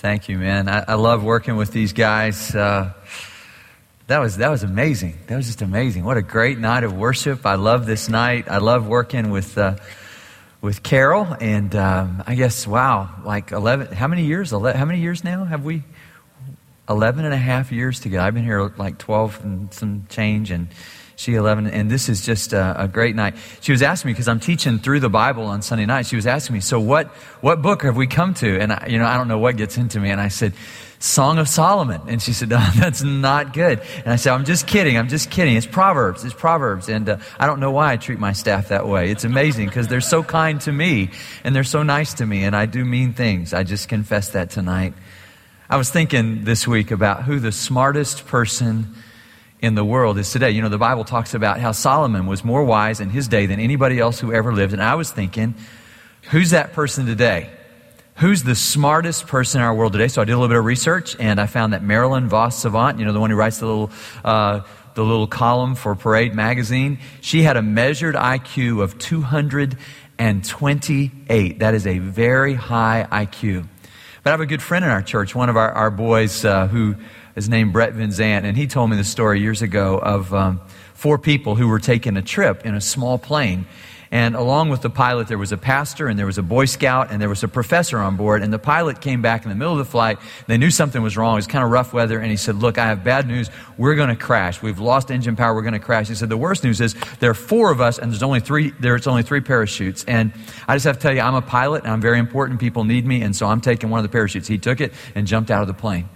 Thank you, man. I, I love working with these guys. Uh, that was that was amazing. That was just amazing. What a great night of worship. I love this night. I love working with uh, with Carol, and um, I guess wow, like eleven. How many years? 11, how many years now have we? 11 and a half years together. I've been here like 12 and some change, and she 11 and this is just a, a great night. She was asking me because i'm teaching through the bible on sunday night she was asking me so what what book have we come to? And I, you know i don't know what gets into me and i said song of solomon. And she said oh, that's not good. And i said i'm just kidding i'm just kidding it's proverbs it's proverbs and uh, i don't know why i treat my staff that way it's amazing because they're so kind to me and they're so nice to me and i do mean things i just confess that tonight. I was thinking this week about who the smartest person in the world is today. You know, the Bible talks about how Solomon was more wise in his day than anybody else who ever lived. And I was thinking, who's that person today? Who's the smartest person in our world today? So I did a little bit of research and I found that Marilyn Vos Savant, you know, the one who writes the little, uh, the little column for Parade magazine, she had a measured IQ of 228. That is a very high IQ. But I have a good friend in our church, one of our, our boys uh, who is named Brett Van Zant, and he told me the story years ago of um, four people who were taking a trip in a small plane. And along with the pilot, there was a pastor and there was a Boy Scout and there was a professor on board. And the pilot came back in the middle of the flight. They knew something was wrong. It was kind of rough weather. And he said, Look, I have bad news. We're going to crash. We've lost engine power. We're going to crash. He said, The worst news is there are four of us and there's only three, there's only three parachutes. And I just have to tell you, I'm a pilot and I'm very important. People need me. And so I'm taking one of the parachutes. He took it and jumped out of the plane.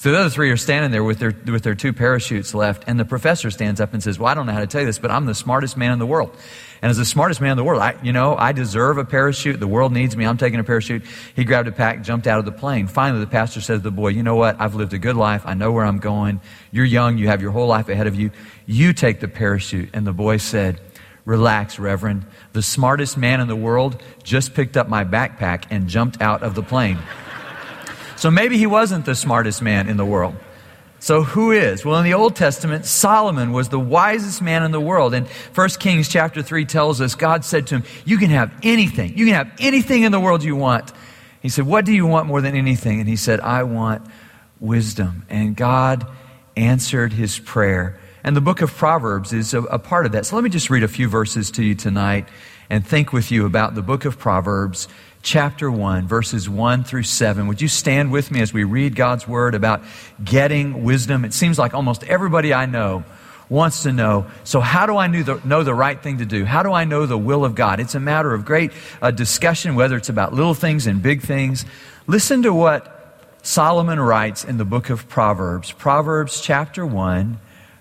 So the other three are standing there with their, with their two parachutes left, and the professor stands up and says, Well, I don't know how to tell you this, but I'm the smartest man in the world. And as the smartest man in the world, I, you know, I deserve a parachute. The world needs me. I'm taking a parachute. He grabbed a pack, jumped out of the plane. Finally, the pastor said to the boy, You know what? I've lived a good life. I know where I'm going. You're young. You have your whole life ahead of you. You take the parachute. And the boy said, Relax, Reverend. The smartest man in the world just picked up my backpack and jumped out of the plane. So maybe he wasn't the smartest man in the world. So who is? Well, in the Old Testament, Solomon was the wisest man in the world. And 1 Kings chapter 3 tells us God said to him, You can have anything. You can have anything in the world you want. He said, What do you want more than anything? And he said, I want wisdom. And God answered his prayer. And the book of Proverbs is a, a part of that. So let me just read a few verses to you tonight and think with you about the book of Proverbs chapter 1, verses 1 through 7. Would you stand with me as we read God's word about getting wisdom? It seems like almost everybody I know wants to know so, how do I know the, know the right thing to do? How do I know the will of God? It's a matter of great uh, discussion, whether it's about little things and big things. Listen to what Solomon writes in the book of Proverbs. Proverbs chapter 1,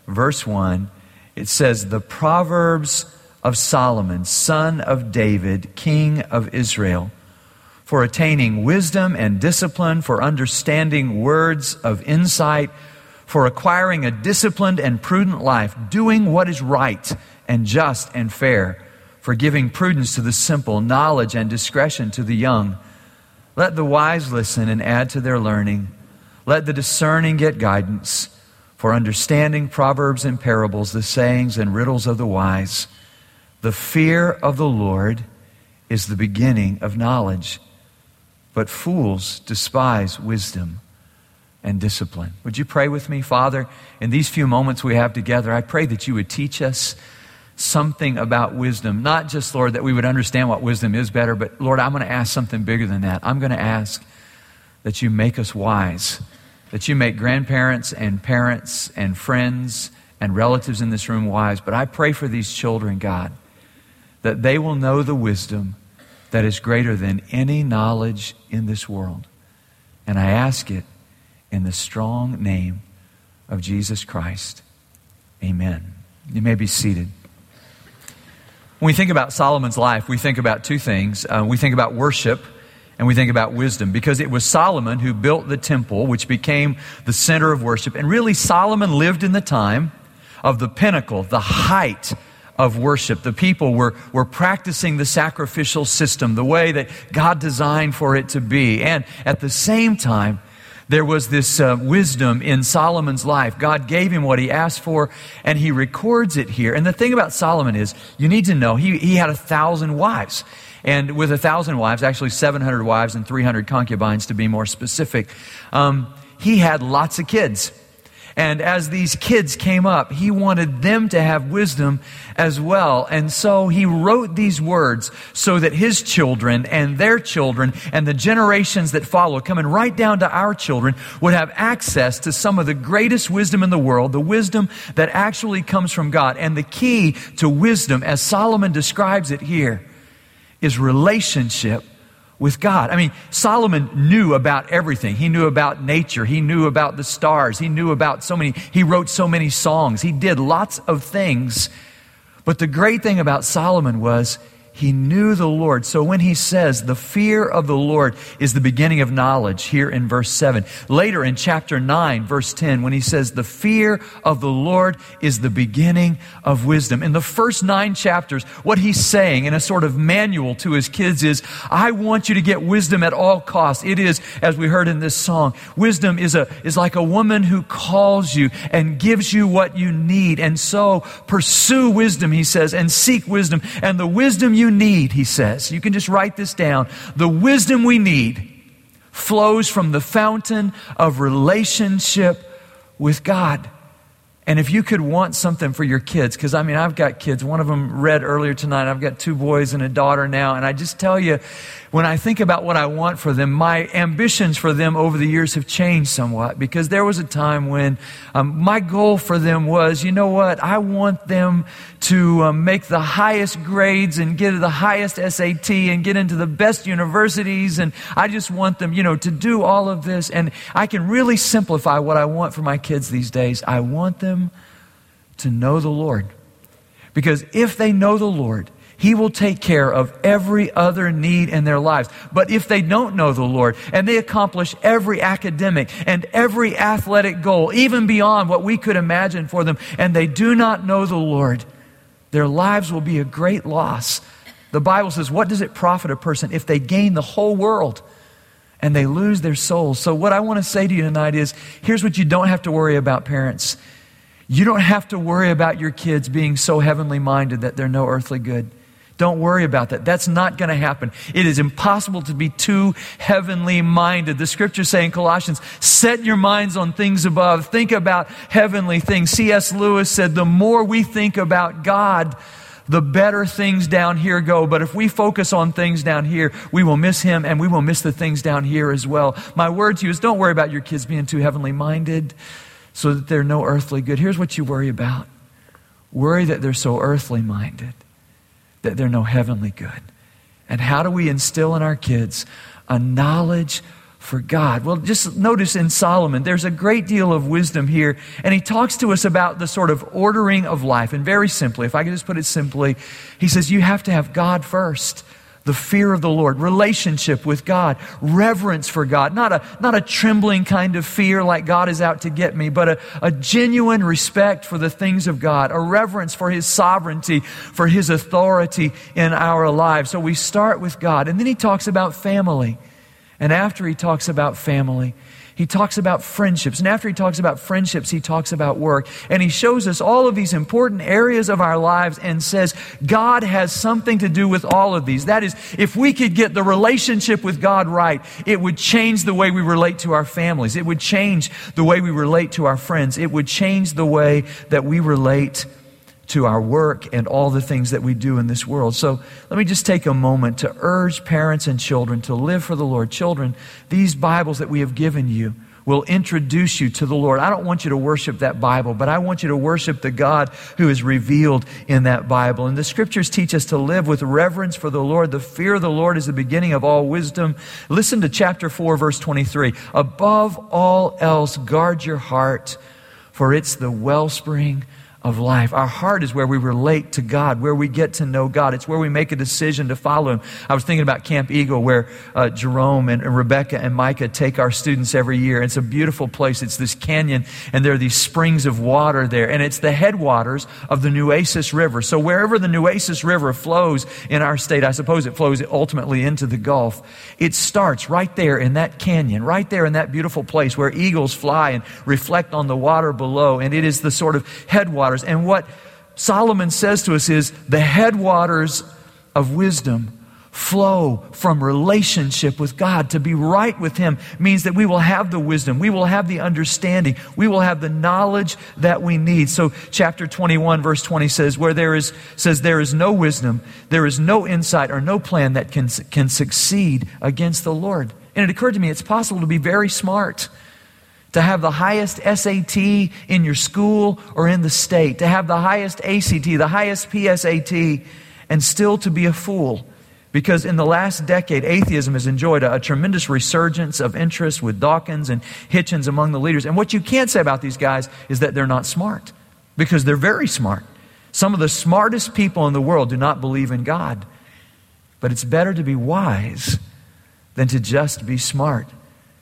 verse 1. It says, The Proverbs of Solomon, son of David, king of Israel for attaining wisdom and discipline, for understanding words of insight, for acquiring a disciplined and prudent life, doing what is right and just and fair, for giving prudence to the simple, knowledge and discretion to the young. Let the wise listen and add to their learning. Let the discerning get guidance, for understanding proverbs and parables, the sayings and riddles of the wise. The fear of the Lord is the beginning of knowledge but fools despise wisdom and discipline. Would you pray with me, Father? In these few moments we have together, I pray that you would teach us something about wisdom. Not just, Lord, that we would understand what wisdom is better, but Lord, I'm going to ask something bigger than that. I'm going to ask that you make us wise, that you make grandparents and parents and friends and relatives in this room wise. But I pray for these children, God, that they will know the wisdom that is greater than any knowledge in this world. And I ask it in the strong name of Jesus Christ. Amen. You may be seated. When we think about Solomon's life, we think about two things. Uh, we think about worship and we think about wisdom because it was Solomon who built the temple, which became the center of worship. And really, Solomon lived in the time of the pinnacle, the height of worship. The people were, were practicing the sacrificial system, the way that God designed for it to be. And at the same time, there was this uh, wisdom in Solomon's life. God gave him what he asked for, and he records it here. And the thing about Solomon is, you need to know, he, he had a thousand wives. and with a thousand wives, actually 700 wives and 300 concubines to be more specific. Um, he had lots of kids. And as these kids came up, he wanted them to have wisdom as well. And so he wrote these words so that his children and their children and the generations that follow, coming right down to our children, would have access to some of the greatest wisdom in the world, the wisdom that actually comes from God. And the key to wisdom, as Solomon describes it here, is relationship with God. I mean, Solomon knew about everything. He knew about nature. He knew about the stars. He knew about so many, he wrote so many songs. He did lots of things. But the great thing about Solomon was he knew the Lord. So when he says the fear of the Lord is the beginning of knowledge here in verse 7. Later in chapter 9, verse 10, when he says the fear of the Lord is the beginning of wisdom. In the first nine chapters, what he's saying in a sort of manual to his kids is, I want you to get wisdom at all costs. It is, as we heard in this song, wisdom is a, is like a woman who calls you and gives you what you need. And so pursue wisdom, he says, and seek wisdom. And the wisdom you need, he says, you can just write this down. The wisdom we need flows from the fountain of relationship with God. And if you could want something for your kids, because I mean, I've got kids. One of them read earlier tonight. I've got two boys and a daughter now. And I just tell you, when I think about what I want for them, my ambitions for them over the years have changed somewhat because there was a time when um, my goal for them was, you know what, I want them to um, make the highest grades and get the highest SAT and get into the best universities. And I just want them, you know, to do all of this. And I can really simplify what I want for my kids these days. I want them to know the Lord. Because if they know the Lord, he will take care of every other need in their lives. But if they don't know the Lord and they accomplish every academic and every athletic goal, even beyond what we could imagine for them, and they do not know the Lord, their lives will be a great loss. The Bible says, What does it profit a person if they gain the whole world and they lose their souls? So, what I want to say to you tonight is here's what you don't have to worry about, parents. You don't have to worry about your kids being so heavenly minded that they're no earthly good. Don't worry about that. That's not going to happen. It is impossible to be too heavenly minded. The scriptures say in Colossians, set your minds on things above. Think about heavenly things. C.S. Lewis said, the more we think about God, the better things down here go. But if we focus on things down here, we will miss Him and we will miss the things down here as well. My word to you is don't worry about your kids being too heavenly minded so that they're no earthly good. Here's what you worry about worry that they're so earthly minded that they're no heavenly good. And how do we instill in our kids a knowledge for God? Well, just notice in Solomon, there's a great deal of wisdom here, and he talks to us about the sort of ordering of life. And very simply, if I can just put it simply, he says, You have to have God first the fear of the Lord, relationship with God, reverence for God, not a, not a trembling kind of fear like God is out to get me, but a, a genuine respect for the things of God, a reverence for His sovereignty, for His authority in our lives. So we start with God. And then He talks about family. And after He talks about family, he talks about friendships. And after he talks about friendships, he talks about work. And he shows us all of these important areas of our lives and says God has something to do with all of these. That is, if we could get the relationship with God right, it would change the way we relate to our families. It would change the way we relate to our friends. It would change the way that we relate to our work and all the things that we do in this world. So let me just take a moment to urge parents and children to live for the Lord. Children, these Bibles that we have given you will introduce you to the Lord. I don't want you to worship that Bible, but I want you to worship the God who is revealed in that Bible. And the scriptures teach us to live with reverence for the Lord. The fear of the Lord is the beginning of all wisdom. Listen to chapter 4, verse 23. Above all else, guard your heart, for it's the wellspring of life. Our heart is where we relate to God, where we get to know God. It's where we make a decision to follow Him. I was thinking about Camp Eagle, where uh, Jerome and, and Rebecca and Micah take our students every year. It's a beautiful place. It's this canyon, and there are these springs of water there, and it's the headwaters of the Nueces River. So wherever the Nueces River flows in our state, I suppose it flows ultimately into the Gulf. It starts right there in that canyon, right there in that beautiful place where eagles fly and reflect on the water below, and it is the sort of headwaters And what Solomon says to us is the headwaters of wisdom flow from relationship with God. To be right with Him means that we will have the wisdom, we will have the understanding, we will have the knowledge that we need. So chapter 21 verse 20 says where there is says there is no wisdom, there is no insight or no plan that can can succeed against the Lord. And it occurred to me it's possible to be very smart to have the highest SAT in your school or in the state, to have the highest ACT, the highest PSAT, and still to be a fool. Because in the last decade, atheism has enjoyed a, a, tremendous resurgence of interest with Dawkins and Hitchens among the leaders. And what you can't say about these guys is that they're not smart, because they're very smart. Some of the smartest people in the world do not believe in God. But it's better to be wise than to just be smart.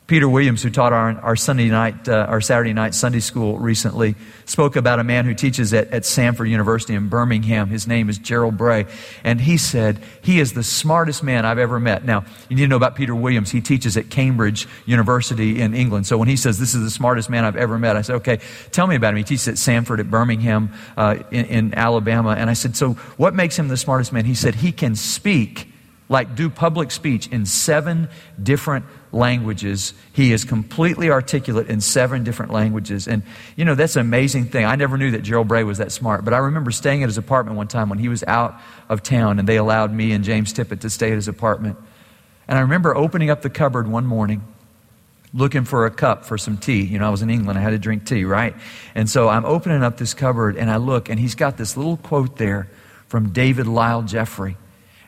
Peter Williams, who taught our, our Sunday night, uh, our Saturday night Sunday school recently, spoke about a man who teaches at, at Samford University in Birmingham. His name is Gerald Bray. And he said, he is the smartest man I've ever met. Now, you need to know about Peter Williams. He teaches at Cambridge University in England. So when he says, this is the smartest man I've ever met, I said, okay, tell me about him. He teaches at Samford at Birmingham uh, in, in Alabama. And I said, so what makes him the smartest man? He said, he can speak like do public speech in seven different languages. He is completely articulate in seven different languages. And, you know, that's an amazing thing. I never knew that Gerald Bray was that smart, but I remember staying at his apartment one time when he was out of town and they allowed me and James Tippett to stay at his apartment. And I remember opening up the cupboard one morning looking for a cup for some tea. You know, I was in England, I had to drink tea, right? And so I'm opening up this cupboard and I look and he's got this little quote there from David Lyle Jeffrey.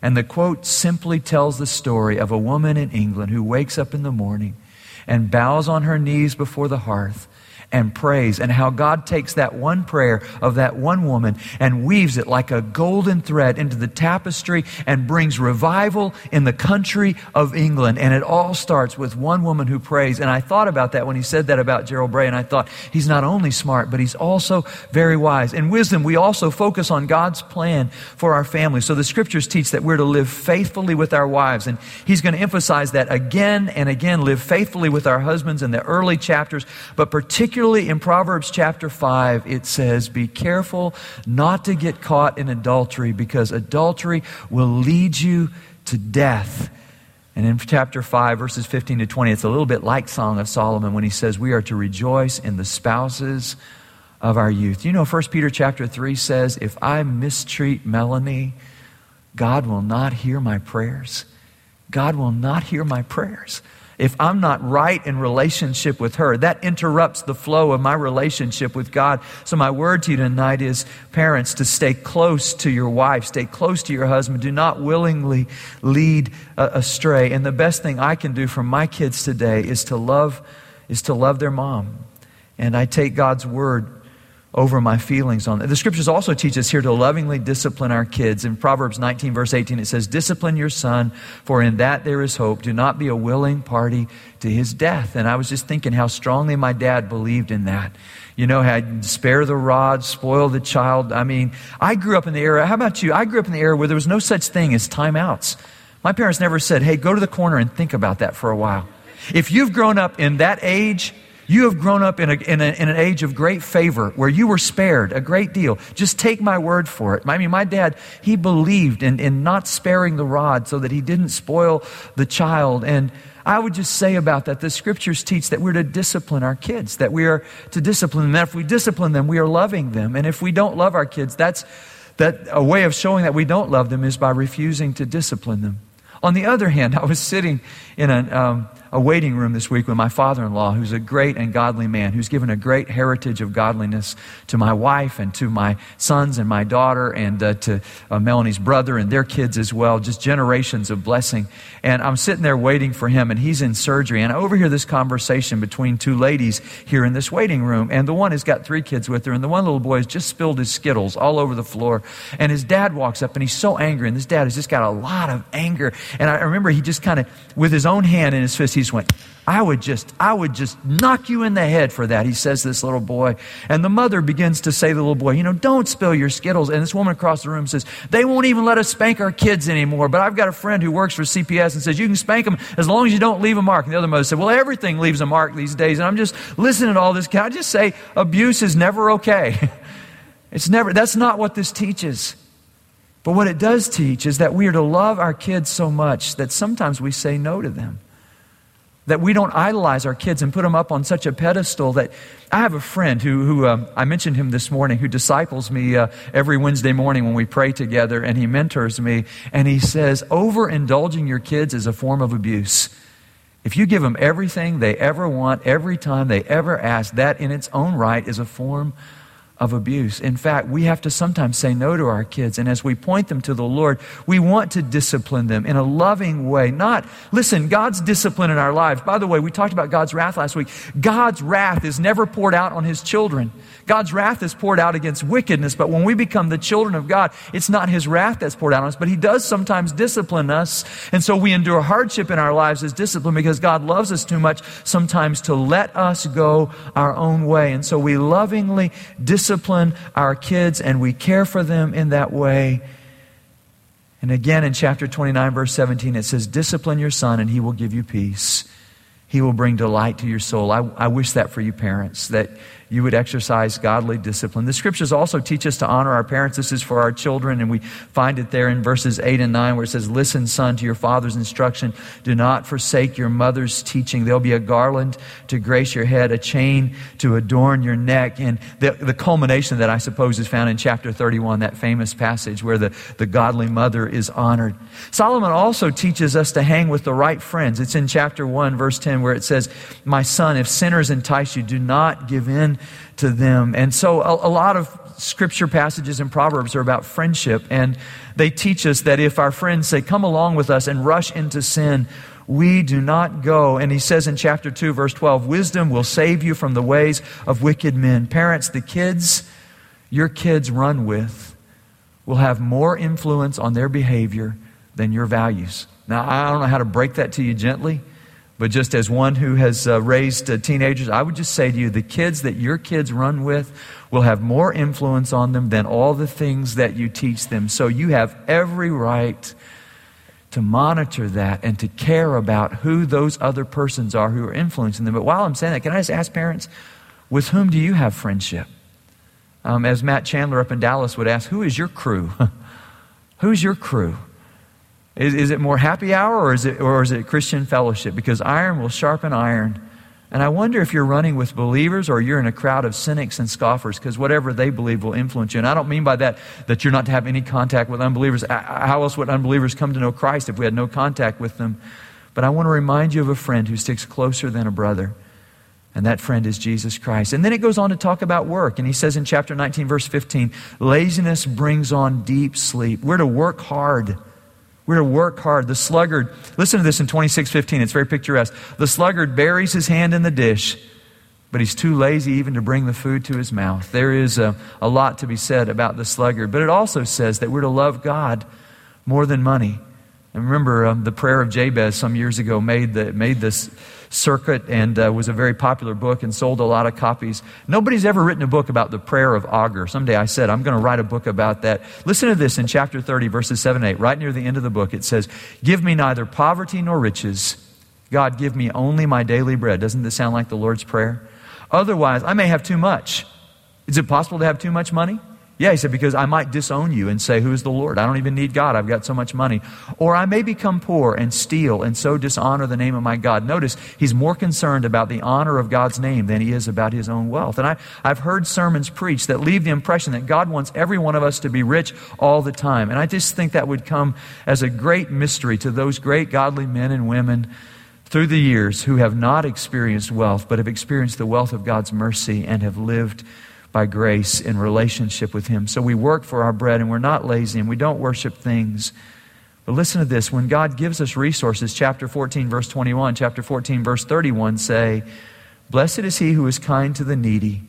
And the quote simply tells the story of a woman in England who wakes up in the morning and bows on her knees before the hearth and prays, and how God takes that one prayer of that one woman and weaves it like a golden thread into the tapestry and brings revival in the country of England. And it all starts with one woman who prays. And I thought about that when he said that about Gerald Bray, and I thought he's not only smart, but he's also very wise. In wisdom, we also focus on God's plan for our family. So the scriptures teach that we're to live faithfully with our wives, and he's going to emphasize that again and again live faithfully with our husbands in the early chapters, but particularly particularly in Proverbs chapter 5, it says, Be careful not to get caught in adultery because adultery will lead you to death. And in chapter 5, verses 15 to 20, it's a little bit like Song of Solomon when he says, We are to rejoice in the spouses of our youth. You know, 1 Peter chapter 3 says, If I mistreat Melanie, God will not hear my prayers. God will not hear my prayers if I'm not right in relationship with her, that interrupts the flow of my relationship with God. So, my word to you tonight is, parents, to stay close to your wife, stay close to your husband. Do not willingly lead uh, astray. And the best thing I can do for my kids today is to love, is to love their mom. And I take God's word over my feelings on that. The scriptures also teach us here to lovingly discipline our kids. In Proverbs 19, verse 18, it says, Discipline your son, for in that there is hope. Do not be a willing party to his death. And I was just thinking how strongly my dad believed in that. You know, had spare the rod, spoil the child. I mean, I grew up in the era, how about you? I grew up in the era where there was no such thing as timeouts. My parents never said, hey, go to the corner and think about that for a while. If you've grown up in that age, you have grown up in, a, in, a, in, an age of great favor where you were spared a great deal. Just take my word for it. I mean, my dad, he believed in, in not sparing the rod so that he didn't spoil the child. And I would just say about that, the scriptures teach that we're to discipline our kids, that we are to discipline them. And if we discipline them, we are loving them. And if we don't love our kids, that's that a way of showing that we don't love them is by refusing to discipline them. On the other hand, I was sitting in a, um, a waiting room this week with my father in law, who's a great and godly man, who's given a great heritage of godliness to my wife and to my sons and my daughter and uh, to uh, Melanie's brother and their kids as well. Just generations of blessing. And I'm sitting there waiting for him, and he's in surgery. And I overhear this conversation between two ladies here in this waiting room. And the one has got three kids with her, and the one little boy has just spilled his Skittles all over the floor. And his dad walks up, and he's so angry. And this dad has just got a lot of anger. And I remember he just kind of, with his own hand in his fist, he just went, I would just, I would just knock you in the head for that, he says this little boy. And the mother begins to say to the little boy, you know, don't spill your Skittles. And this woman across the room says, they won't even let us spank our kids anymore. But I've got a friend who works for CPS and says, you can spank them as long as you don't leave a mark. And the other mother said, well, everything leaves a mark these days. And I'm just listening to all this. Can I just say, abuse is never okay? it's never, that's not what this teaches. But what it does teach is that we are to love our kids so much that sometimes we say no to them. That we don't idolize our kids and put them up on such a pedestal that I have a friend who, who um, I mentioned him this morning, who disciples me uh, every Wednesday morning when we pray together, and he mentors me. And he says, overindulging your kids is a form of abuse. If you give them everything they ever want, every time they ever ask, that in its own right is a form of abuse. In fact, we have to sometimes say no to our kids. And as we point them to the Lord, we want to discipline them in a loving way. Not, listen, God's discipline in our lives. By the way, we talked about God's wrath last week. God's wrath is never poured out on his children. God's wrath is poured out against wickedness, but when we become the children of God, it's not his wrath that's poured out on us, but he does sometimes discipline us. And so we endure hardship in our lives as discipline because God loves us too much sometimes to let us go our own way. And so we lovingly discipline our kids and we care for them in that way. And again in chapter 29, verse 17, it says, Discipline your son and he will give you peace. He will bring delight to your soul. I, I wish that for you parents, that you would exercise godly discipline. The scriptures also teach us to honor our parents. This is for our children, and we find it there in verses 8 and 9 where it says, Listen, son, to your father's instruction. Do not forsake your mother's teaching. There'll be a garland to grace your head, a chain to adorn your neck. And the, the culmination that, I suppose, is found in chapter 31, that famous passage where the, the godly mother is honored. Solomon also teaches us to hang with the right friends. It's in chapter 1, verse 10, where it says, My son, if sinners entice you, do not give in to them. And so a, a lot of scripture passages and Proverbs are about friendship, and they teach us that if our friends say, Come along with us and rush into sin, we do not go. And he says in chapter 2, verse 12, Wisdom will save you from the ways of wicked men. Parents, the kids your kids run with will have more influence on their behavior than your values. Now, I don't know how to break that to you gently. But just as one who has uh, raised uh, teenagers, I would just say to you the kids that your kids run with will have more influence on them than all the things that you teach them. So you have every right to monitor that and to care about who those other persons are who are influencing them. But while I'm saying that, can I just ask parents, with whom do you have friendship? Um, as Matt Chandler up in Dallas would ask, who is your crew? Who's your crew? Is, is it more happy hour or is, it, or is it Christian fellowship? Because iron will sharpen iron. And I wonder if you're running with believers or you're in a crowd of cynics and scoffers because whatever they believe will influence you. And I don't mean by that that you're not to have any contact with unbelievers. How else would unbelievers come to know Christ if we had no contact with them? But I want to remind you of a friend who sticks closer than a brother. And that friend is Jesus Christ. And then it goes on to talk about work. And he says in chapter 19, verse 15, laziness brings on deep sleep. We're to work hard. We're to work hard. The sluggard, listen to this in 26:15. It's very picturesque. The sluggard buries his hand in the dish, but he's too lazy even to bring the food to his mouth. There is a, a lot to be said about the sluggard, but it also says that we're to love God more than money. And remember, um, the prayer of Jabez some years ago made, the, made this circuit and uh, was a very popular book and sold a lot of copies. Nobody's ever written a book about the prayer of Agur. Someday I said, I'm going to write a book about that. Listen to this in chapter 30, verses 7 and 8. Right near the end of the book, it says, Give me neither poverty nor riches. God, give me only my daily bread. Doesn't this sound like the Lord's Prayer? Otherwise, I may have too much. Is it possible to have too much money? Yeah, he said, because I might disown you and say, Who is the Lord? I don't even need God. I've got so much money. Or I may become poor and steal and so dishonor the name of my God. Notice, he's more concerned about the honor of God's name than he is about his own wealth. And I, I've heard sermons preached that leave the impression that God wants every one of us to be rich all the time. And I just think that would come as a great mystery to those great godly men and women through the years who have not experienced wealth, but have experienced the wealth of God's mercy and have lived by grace in relationship with Him. So we work for our bread and we're not lazy and we don't worship things. But listen to this when God gives us resources, chapter 14, verse 21, chapter 14, verse 31 say, Blessed is he who is kind to the needy.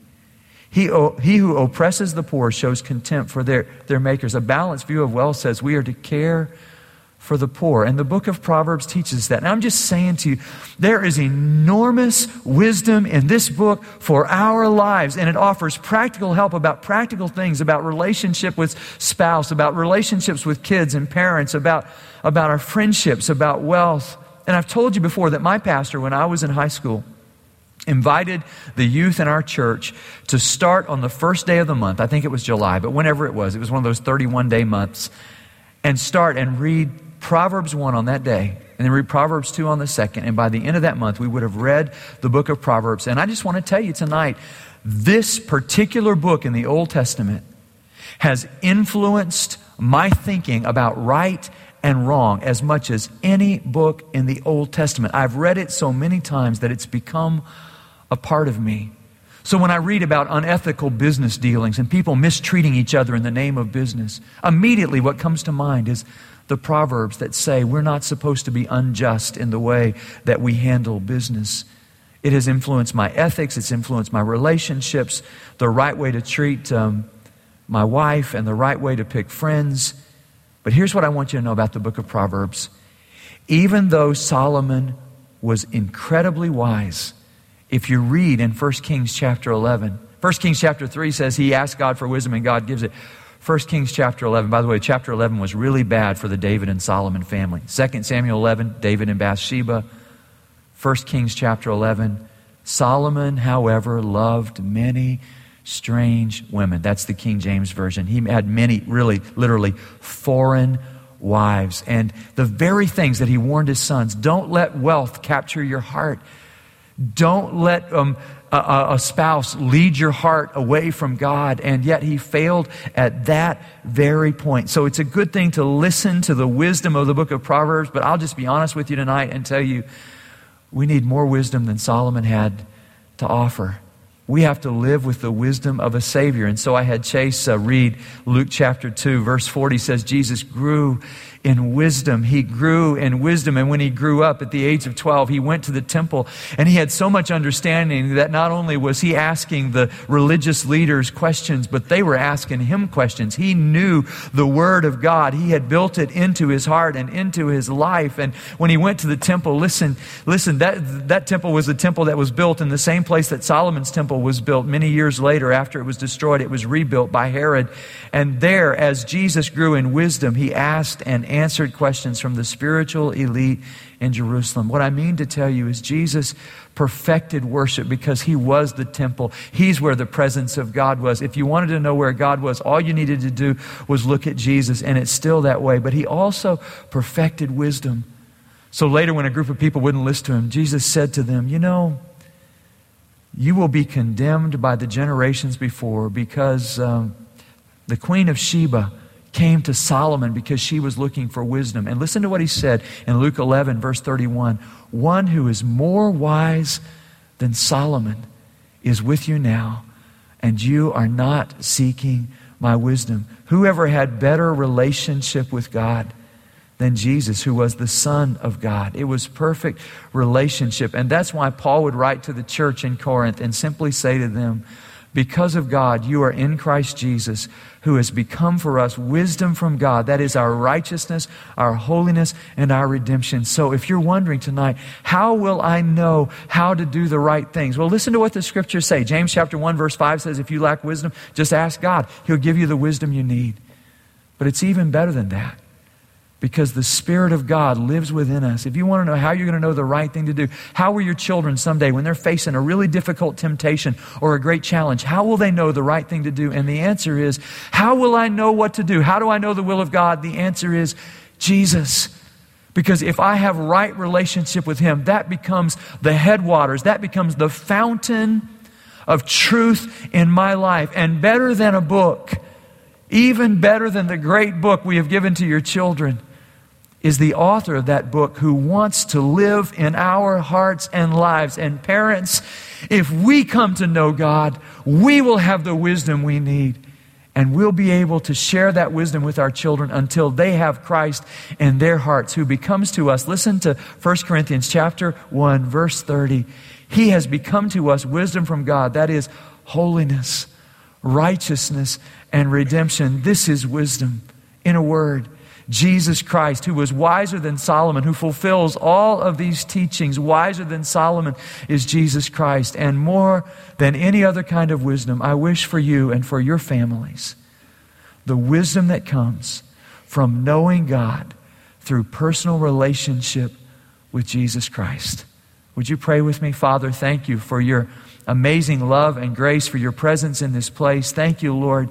He, he who oppresses the poor shows contempt for their, their makers. A balanced view of wealth says we are to care for the poor. And the book of Proverbs teaches that. And I'm just saying to you, there is enormous wisdom in this book for our lives. And it offers practical help about practical things, about relationship with spouse, about relationships with kids and parents, about, about our friendships, about wealth. And I've told you before that my pastor, when I was in high school, invited the youth in our church to start on the first day of the month. I think it was July, but whenever it was, it was one of those 31 day months and start and read Proverbs 1 on that day, and then read Proverbs 2 on the second, and by the end of that month, we would have read the book of Proverbs. And I just want to tell you tonight this particular book in the Old Testament has influenced my thinking about right and wrong as much as any book in the Old Testament. I've read it so many times that it's become a part of me. So when I read about unethical business dealings and people mistreating each other in the name of business, immediately what comes to mind is the Proverbs that say we're not supposed to be unjust in the way that we handle business. It has influenced my ethics, it's influenced my relationships, the right way to treat um, my wife, and the right way to pick friends. But here's what I want you to know about the book of Proverbs. Even though Solomon was incredibly wise, if you read in 1 Kings chapter 11, 1 Kings chapter 3 says he asked God for wisdom and God gives it. 1 Kings chapter 11, by the way, chapter 11 was really bad for the David and Solomon family. 2 Samuel 11, David and Bathsheba. 1 Kings chapter 11, Solomon, however, loved many strange women. That's the King James Version. He had many, really, literally, foreign wives. And the very things that he warned his sons don't let wealth capture your heart. Don't let um, a, a, spouse lead your heart away from God. And yet he failed at that very point. So it's a good thing to listen to the wisdom of the book of Proverbs. But I'll just be honest with you tonight and tell you we need more wisdom than Solomon had to offer we have to live with the wisdom of a Savior. And so I had Chase uh, read Luke chapter 2, verse 40 says, Jesus grew in wisdom. He grew in wisdom. And when he grew up at the age of 12, he went to the temple and he had so much understanding that not only was he asking the religious leaders questions, but they were asking him questions. He knew the Word of God. He had built it into his heart and into his life. And when he went to the temple, listen, listen, that, that temple was the temple that was built in the same place that Solomon's temple was built. Many years later, after it was destroyed, it was rebuilt by Herod. And there, as Jesus grew in wisdom, he asked and answered questions from the spiritual elite in Jerusalem. What I mean to tell you is Jesus perfected worship because he was the temple. He's where the presence of God was. If you wanted to know where God was, all you needed to do was look at Jesus, and it's still that way. But he also perfected wisdom. So later, when a group of people wouldn't listen to him, Jesus said to them, You know, you will be condemned by the generations before because um, the Queen of Sheba came to Solomon because she was looking for wisdom. And listen to what he said in Luke 11, verse 31 One who is more wise than Solomon is with you now, and you are not seeking my wisdom. Whoever had better relationship with God than Jesus, who was the Son of God? It was perfect relationship. And that's why Paul would write to the church in Corinth and simply say to them, because of God, you are in Christ Jesus, who has become for us wisdom from God. That is our righteousness, our holiness, and our redemption. So if you're wondering tonight, how will I know how to do the right things? Well, listen to what the scriptures say. James chapter 1, verse 5 says, if you lack wisdom, just ask God. He'll give you the wisdom you need. But it's even better than that because the Spirit of God lives within us. If you want to know how you're going to know the right thing to do, how will your children someday, when they're facing a really difficult temptation or a great challenge, how will they know the right thing to do? And the answer is, how will I know what to do? How do I know the will of God? The answer is Jesus. Because if I have right relationship with Him, that becomes the headwaters, that becomes the fountain of truth in my life. And better than a book, even better than the great book we have given to your children, is the author of that book who wants to live in our hearts and lives. And parents, if we come to know God, we will have the wisdom we need. And we'll be able to share that wisdom with our children until they have Christ in their hearts, who becomes to us. Listen to 1 Corinthians chapter 1, verse 30. He has become to us wisdom from God. That is holiness, righteousness, and redemption. This is wisdom in a word. Jesus Christ, who was wiser than Solomon, who fulfills all of these teachings, wiser than Solomon is Jesus Christ. And more than any other kind of wisdom, I wish for you and for your families the wisdom that comes from knowing God through personal relationship with Jesus Christ. Would you pray with me? Father, thank you for your amazing love and grace, for your presence in this place. Thank you, Lord,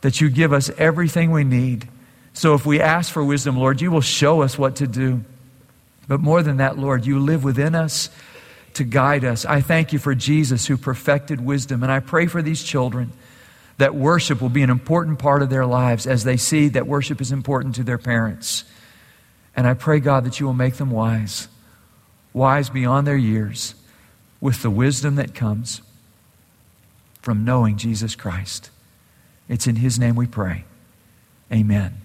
that you give us everything we need So if we ask for wisdom, Lord, you will show us what to do. But more than that, Lord, you live within us to guide us. I thank you for Jesus who perfected wisdom. And I pray for these children that worship will be an important part of their lives as they see that worship is important to their parents. And I pray, God, that you will make them wise, wise beyond their years, with the wisdom that comes from knowing Jesus Christ. It's in His name we pray. Amen.